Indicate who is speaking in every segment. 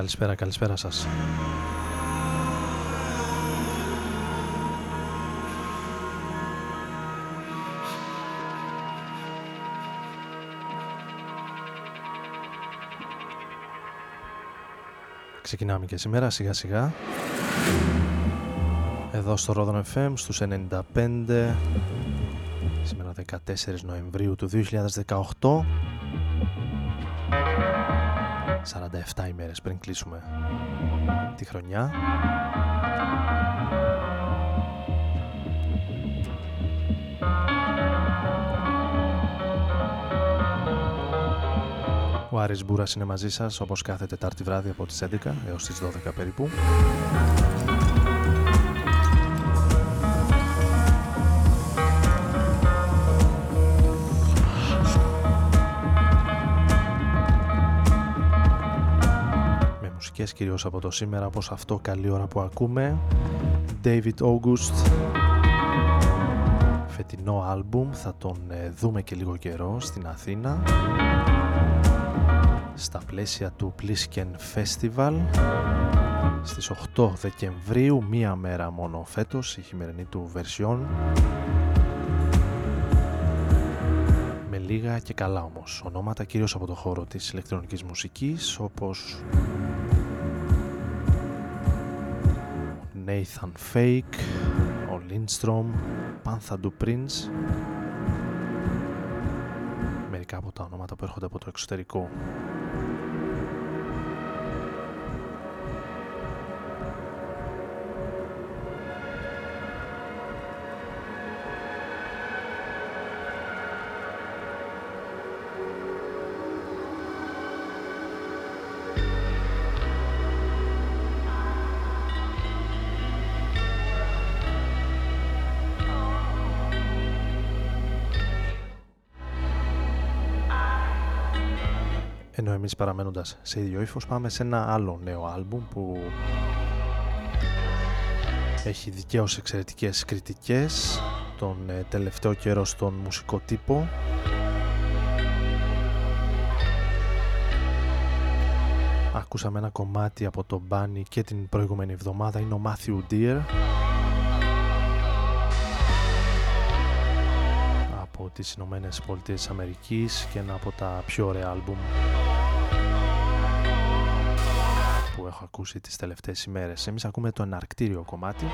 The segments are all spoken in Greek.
Speaker 1: Καλησπέρα, καλησπέρα σας. Ξεκινάμε και σήμερα σιγά σιγά Εδώ στο Ρόδον FM στους 95 Σήμερα 14 Νοεμβρίου του 2018 47 ημέρες πριν κλείσουμε τη χρονιά. Ο Άρης Μπούρας είναι μαζί σας όπως κάθε Τετάρτη βράδυ από τις 11 έως τις 12 περίπου. Εξαιρετικές κυρίως από το σήμερα όπως αυτό καλή ώρα που ακούμε. David August. Φετινό άλμπουμ θα τον ε, δούμε και λίγο καιρό στην Αθήνα. Στα πλαίσια του Plisken Festival. Στις 8 Δεκεμβρίου μία μέρα μόνο φέτος η χειμερινή του version. Με λίγα και καλά όμως ονόματα κυρίως από το χώρο της ηλεκτρονικής μουσικής όπως Nathan Fake, ο Lindstrom, Pantha du Prince. Μερικά από τα ονόματα που έρχονται από το εξωτερικό εμείς παραμένοντας σε ίδιο ύφος πάμε σε ένα άλλο νέο άλμπουμ που έχει δικαίως εξαιρετικές κριτικές τον ε, τελευταίο καιρό στον μουσικό τύπο. Ακούσαμε ένα κομμάτι από το Bunny και την προηγούμενη εβδομάδα είναι ο Matthew Deer. Από τις Ηνωμένες Πολιτείες Αμερικής και ένα από τα πιο ωραία άλμπουμ έχω ακούσει τις τελευταίες ημέρες. Εμείς ακούμε το εναρκτήριο κομμάτι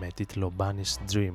Speaker 1: με τίτλο Bunny's Dream.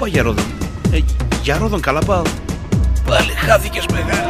Speaker 2: Πάω για Ρόδον. Ε, για Ρόδον καλά πάω. Πάλι χάθηκες μεγάλε.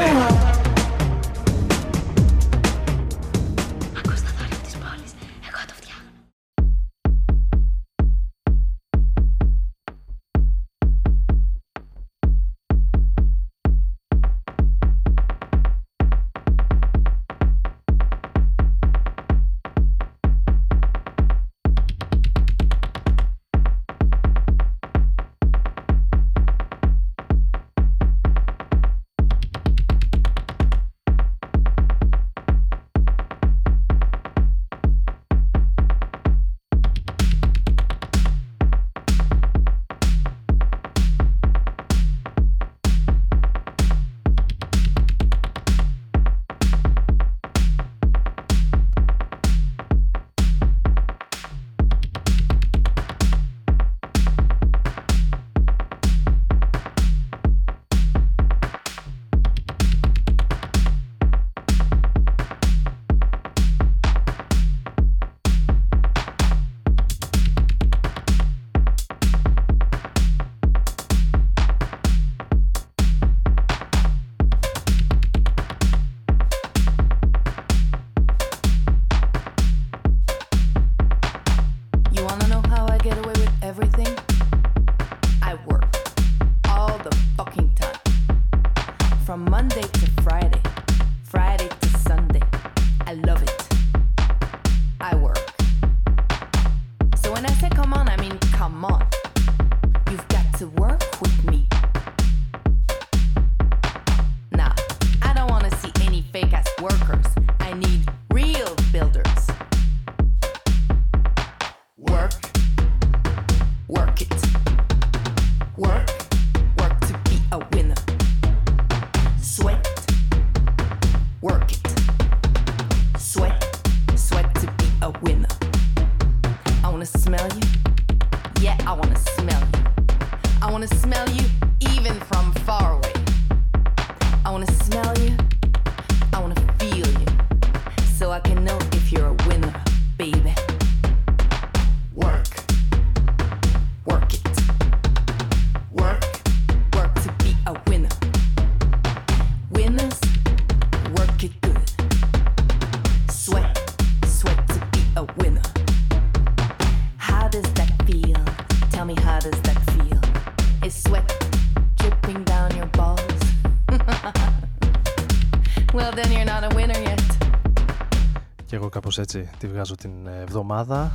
Speaker 1: Έτσι τη βγάζω την εβδομάδα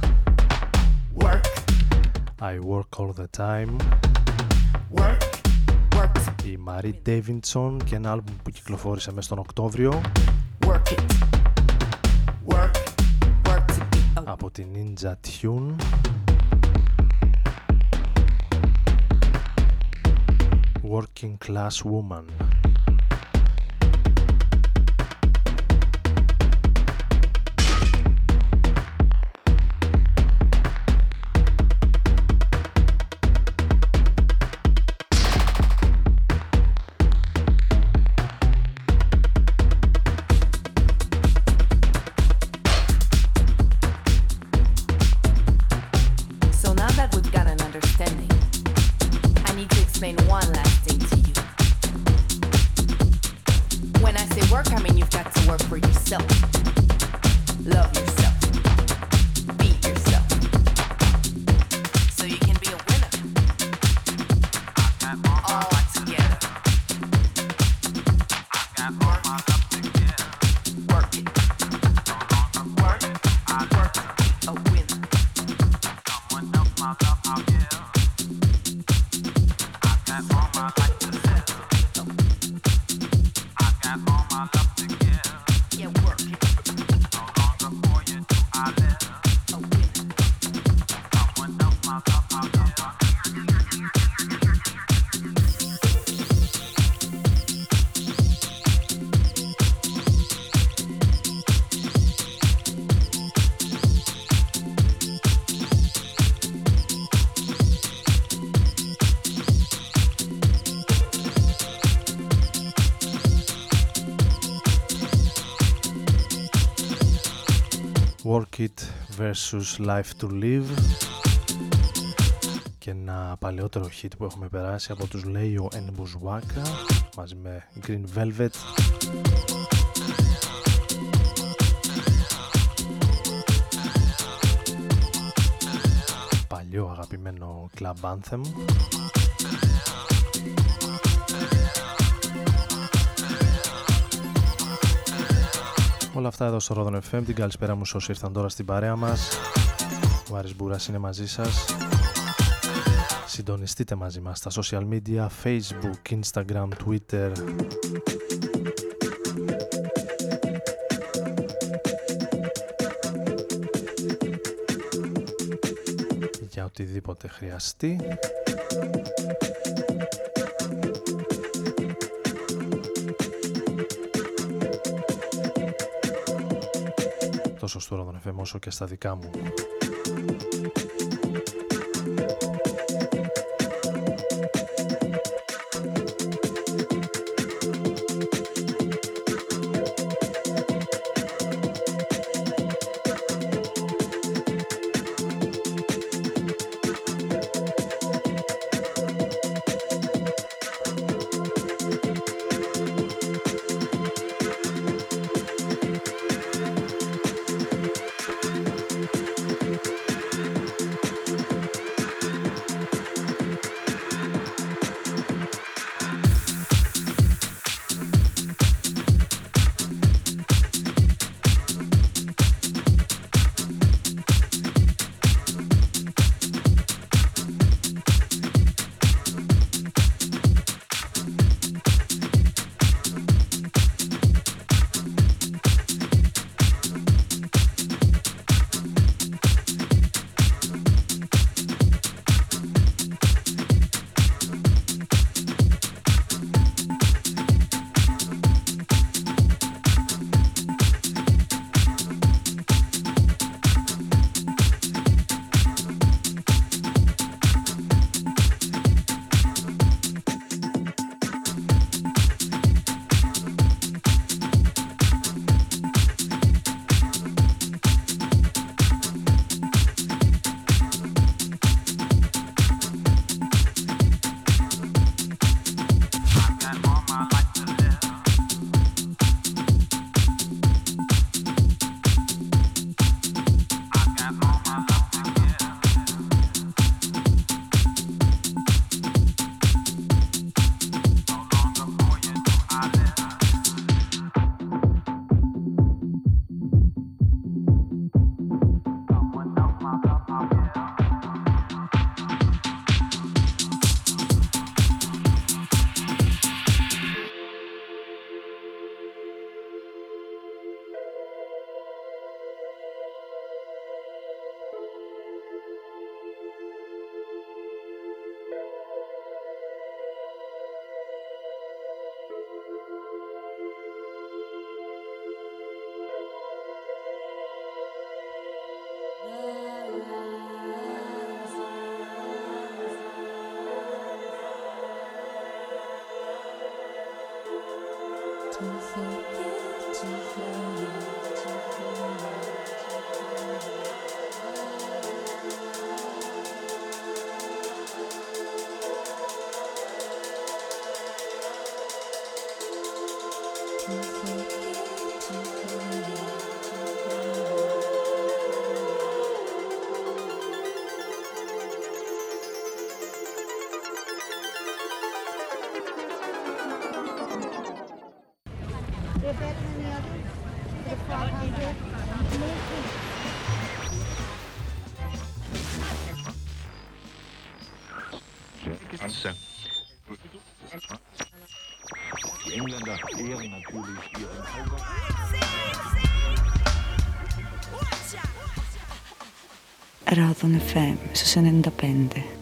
Speaker 3: work.
Speaker 1: I work all the time
Speaker 3: work. Work.
Speaker 1: η Marie Davidson και ένα άλμπουμ που κυκλοφόρησε μέσα στον Οκτώβριο
Speaker 3: work it. Work. Work
Speaker 1: to από την Ninja Tune Working Class Woman versus Life to Live. Και ένα παλαιότερο hit που έχουμε περάσει από τους Λέιο Εν Μπουζουάκα μαζί με Green Velvet. Παλιό αγαπημένο club anthem Όλα αυτά εδώ στο Rodon FM. Την καλησπέρα μου όσοι ήρθαν τώρα στην παρέα μας. Ο Άρης Μπούρας είναι μαζί σας. Συντονιστείτε μαζί μας στα social media, facebook, instagram, twitter. Για οτιδήποτε χρειαστεί. Τόσο στο Ρόδον FM όσο και στα δικά μου.
Speaker 4: Ράδον FM στους 95.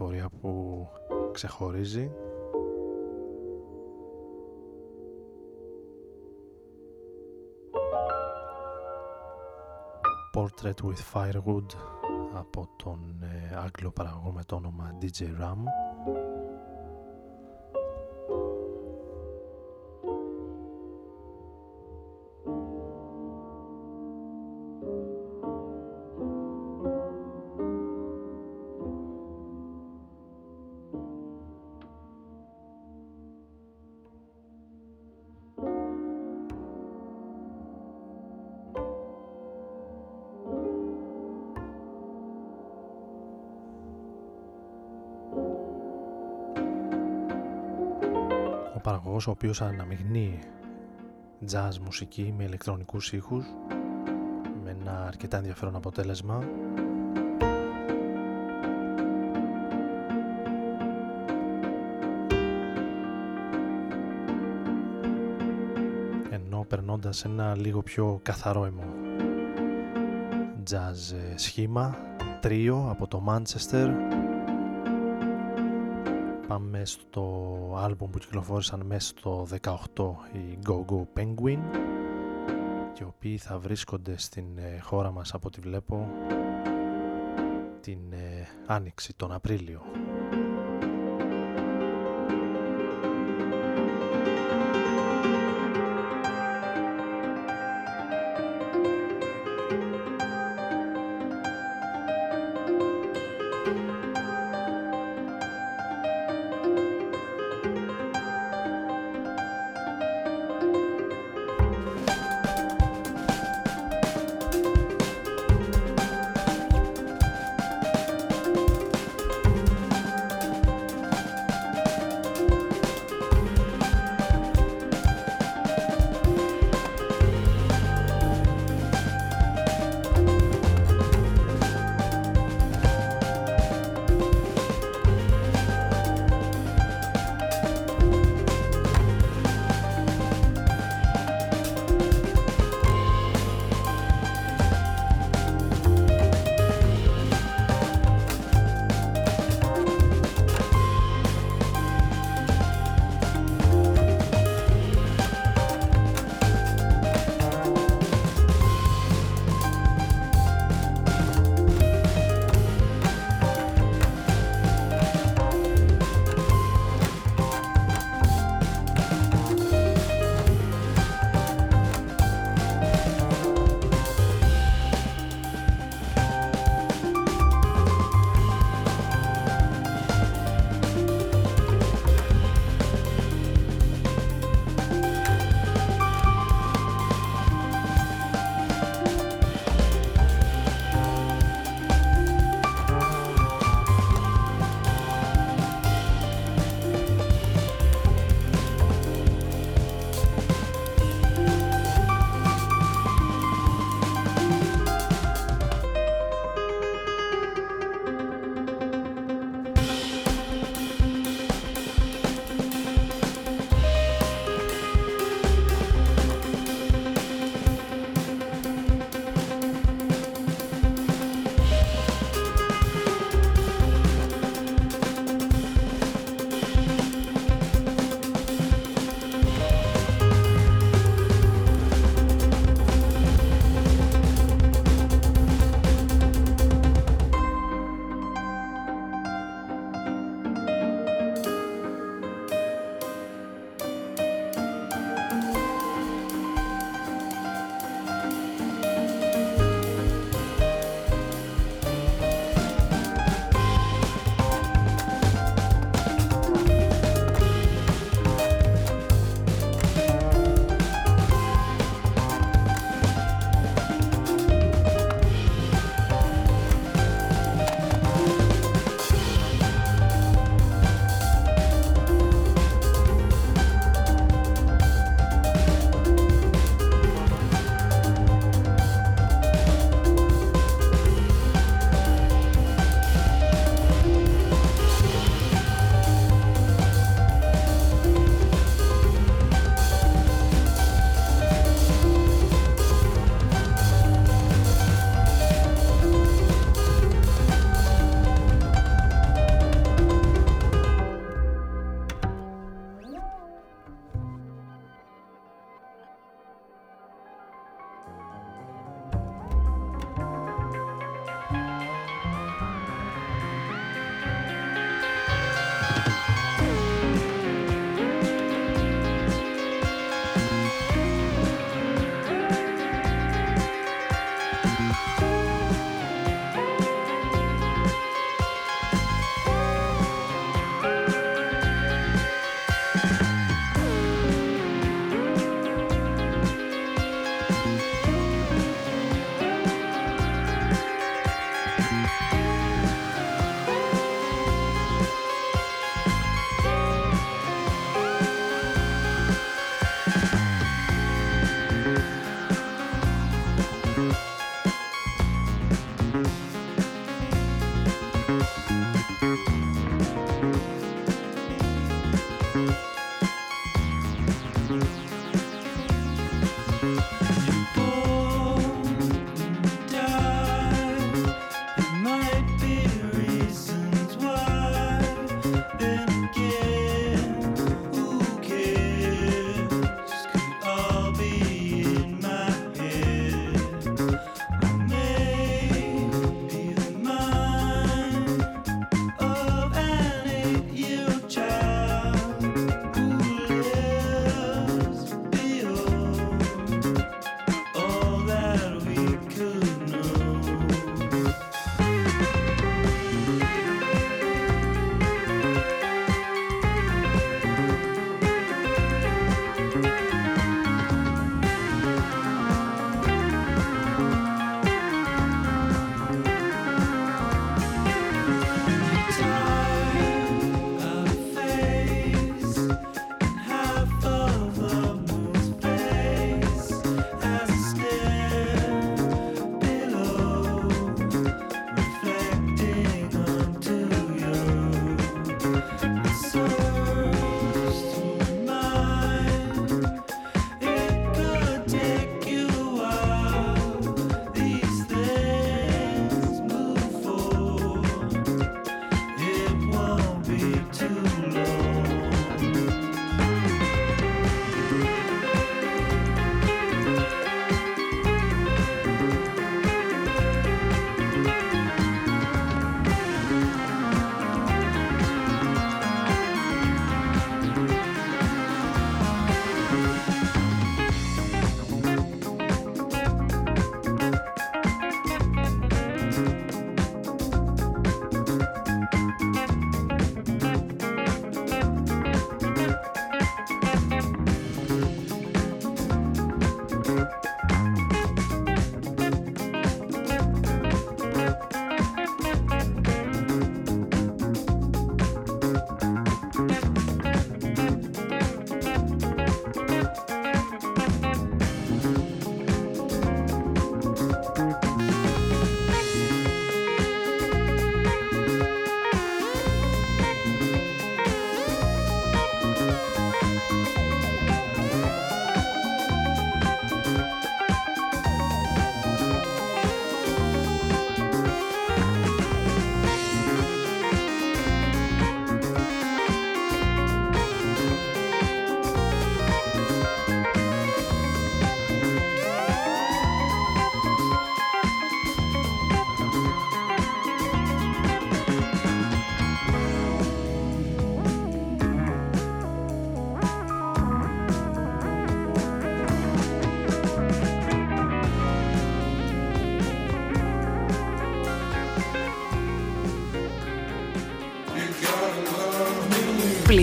Speaker 1: Κυκλοφορία που ξεχωρίζει. Portrait with Firewood από τον ε, Άγγλο παραγωγό με το όνομα DJ Ram ο οποίος αναμειγνύει jazz μουσική με ηλεκτρονικούς ήχους με ένα αρκετά ενδιαφέρον αποτέλεσμα. Ενώ περνώντας ένα λίγο πιο καθαρό αιμο jazz ε, σχήμα τρίο από το Manchester πάμε στο άλμπουμ που κυκλοφόρησαν μέσα στο 18 οι Go Go Penguin και οι οποίοι θα βρίσκονται στην ε, χώρα μας από ό,τι βλέπω την ε, Άνοιξη, τον Απρίλιο.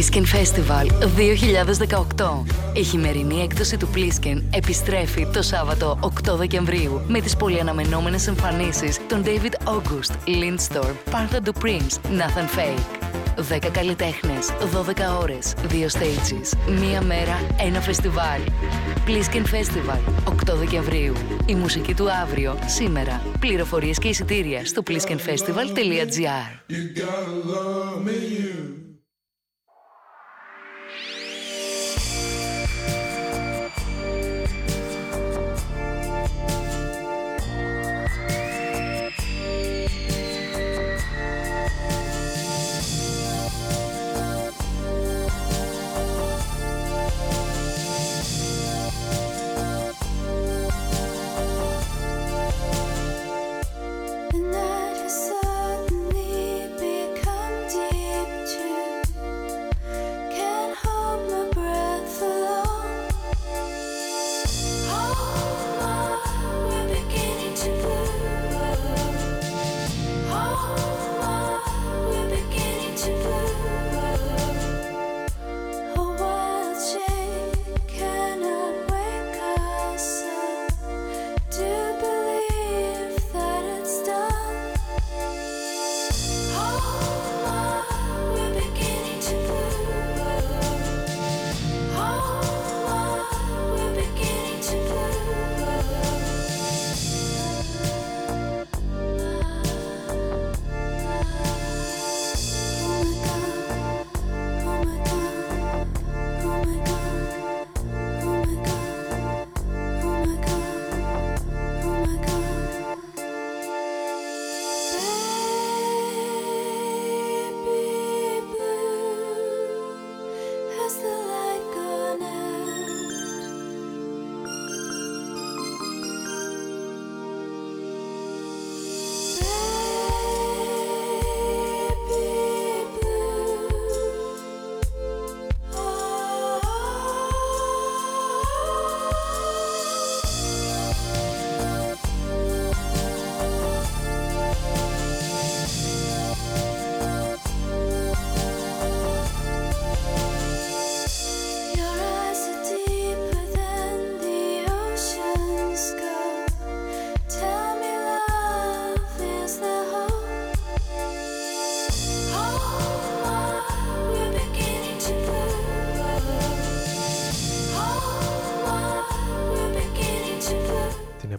Speaker 5: Plisken Festival 2018. Η χειμερινή έκδοση του Plisken επιστρέφει το Σάββατο 8 Δεκεμβρίου με τις πολυαναμενόμενες εμφανίσεις των David August, Lindstorm, Partha Du Prince, Nathan Fake. 10 καλλιτέχνες, 12 ώρες, 2 stages, μία μέρα, ένα φεστιβάλ. Plisken Festival, 8 Δεκεμβρίου. Η μουσική του αύριο, σήμερα. Πληροφορίες και εισιτήρια στο pliskenfestival.gr.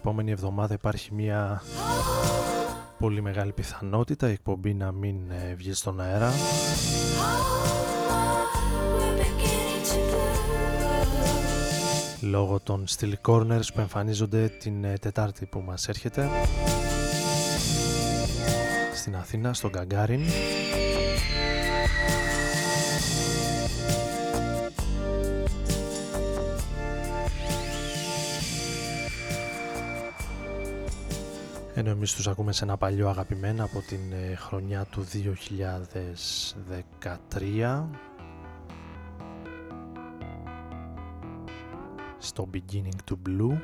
Speaker 1: επόμενη εβδομάδα υπάρχει μια πολύ μεγάλη πιθανότητα η εκπομπή να μην ε, βγει στον αέρα
Speaker 6: We're beginning to bloom.
Speaker 1: λόγω των Steel Corners που εμφανίζονται την ε, Τετάρτη που μας έρχεται στην Αθήνα, στον Γκαγκάριν ενώ εμείς τους ακούμε σε ένα παλιό αγαπημένα από την ε, χρονιά του 2013 στο Beginning to Blue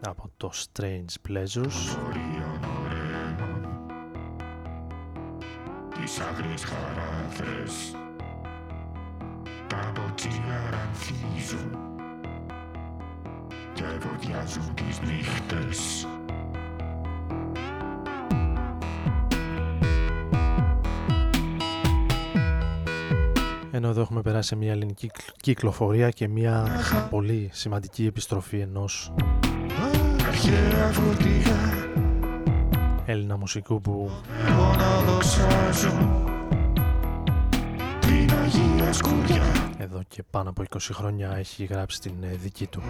Speaker 1: από το Strange Pleasures.
Speaker 7: Τις άγριες χαράδρες Τα μποτσίγαρα ανθίζουν Και βοδιάζουν τις νύχτες
Speaker 1: ενώ εδώ έχουμε περάσει μια ελληνική κυκλ- κυκλοφορία και μια πολύ σημαντική επιστροφή ενός
Speaker 7: Αρχαία φορτηγά
Speaker 1: Έλληνα μουσικού που εδώ και πάνω από 20 χρόνια έχει γράψει την ε, δική του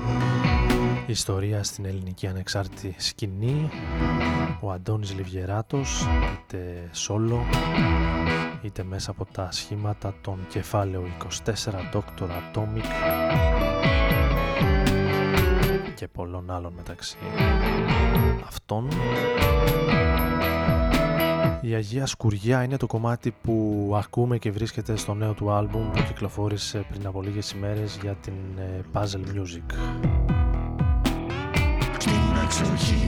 Speaker 1: ιστορία στην ελληνική ανεξάρτητη σκηνή ο Αντώνης Λιβιεράτος είτε solo είτε μέσα από τα σχήματα των κεφάλαιο 24 Dr. Atomic και πολλών άλλων μεταξύ αυτών η Αγία Σκουριά είναι το κομμάτι που ακούμε και βρίσκεται στο νέο του άλμπουμ που κυκλοφόρησε πριν από λίγες ημέρες για την ε, Puzzle Music.
Speaker 7: Στην εξοχή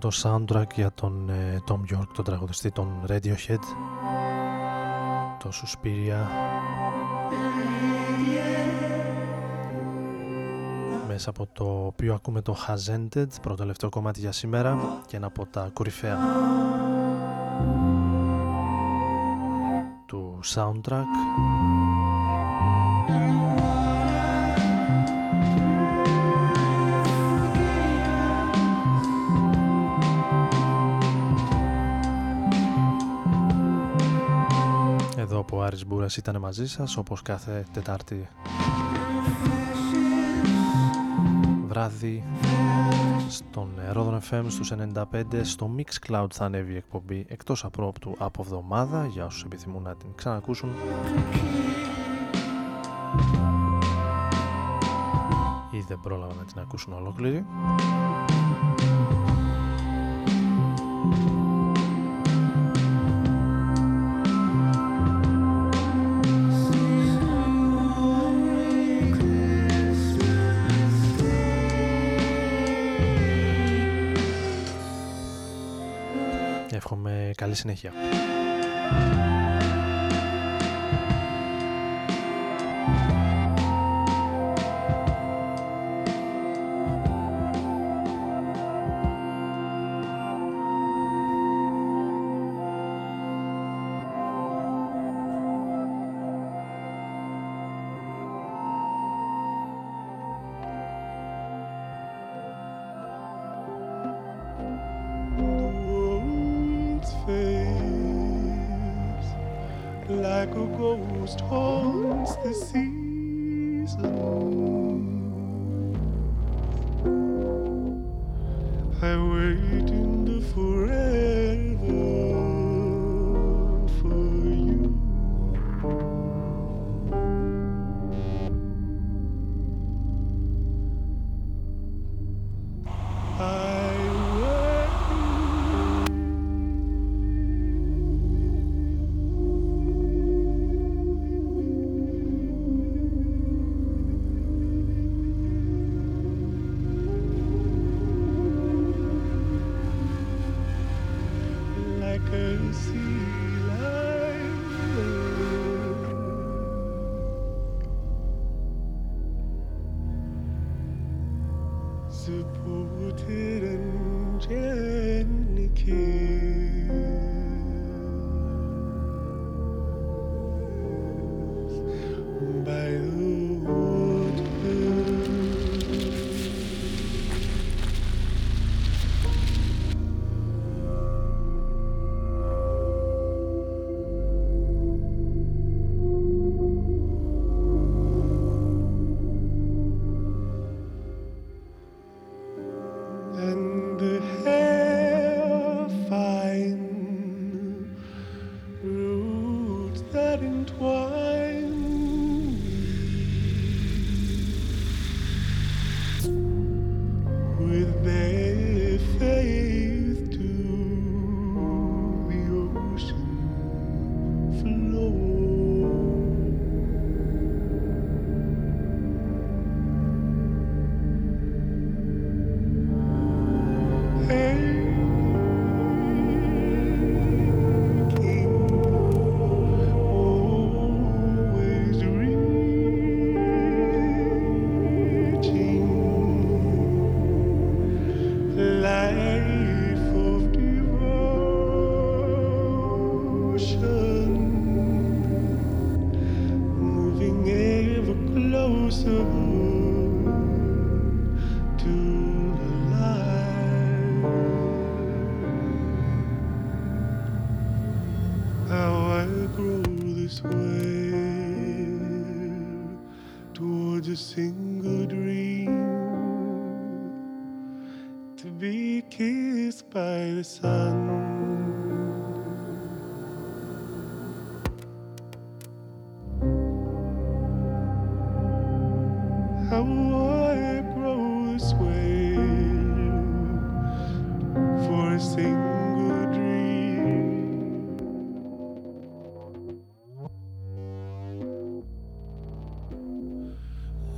Speaker 1: πρώτο soundtrack για τον ε, Tom York, τον τραγουδιστή των Radiohead. Το Suspiria. Μέσα από το οποίο ακούμε το Hazented πρώτο τελευταίο κομμάτι για σήμερα και ένα από τα κορυφαία του soundtrack ο Άρης Μπούρας ήταν μαζί σας όπως κάθε Τετάρτη. Βράδυ στον Ρόδον FM στους 95 στο Mixcloud θα ανέβει η εκπομπή εκτός απρόπτου από εβδομάδα για όσους επιθυμούν να την ξανακούσουν. Ή δεν πρόλαβα να την ακούσουν ολόκληρη καλή συνέχεια.
Speaker 8: world's most holy. Oh,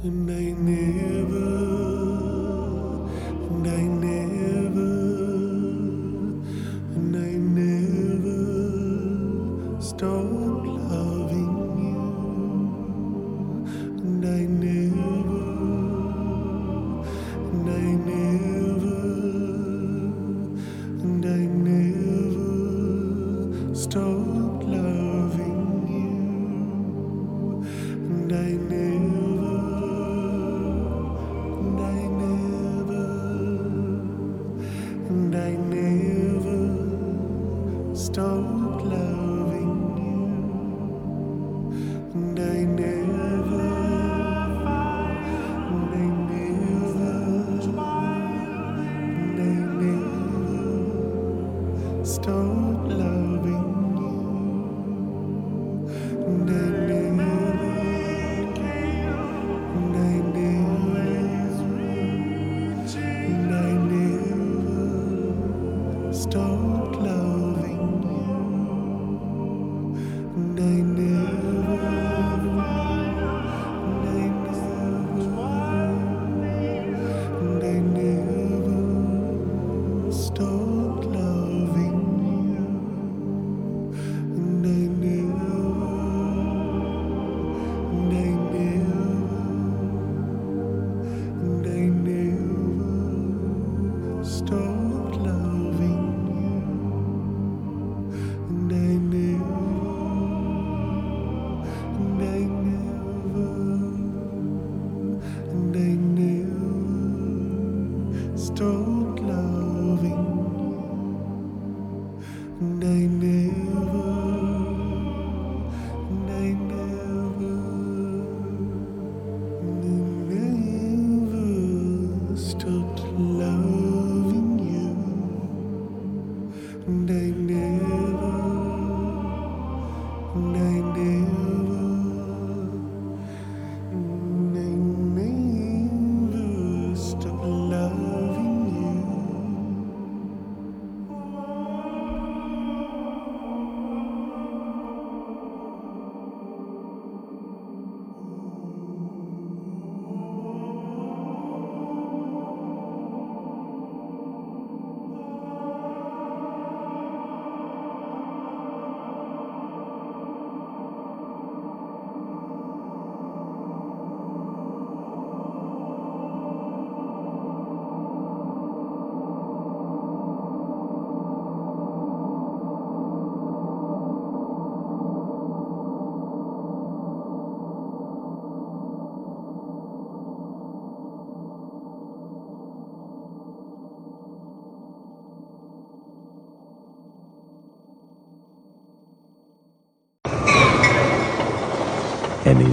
Speaker 8: and they need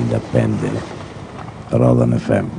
Speaker 9: Ενενήντα πέντε Ρόδον FM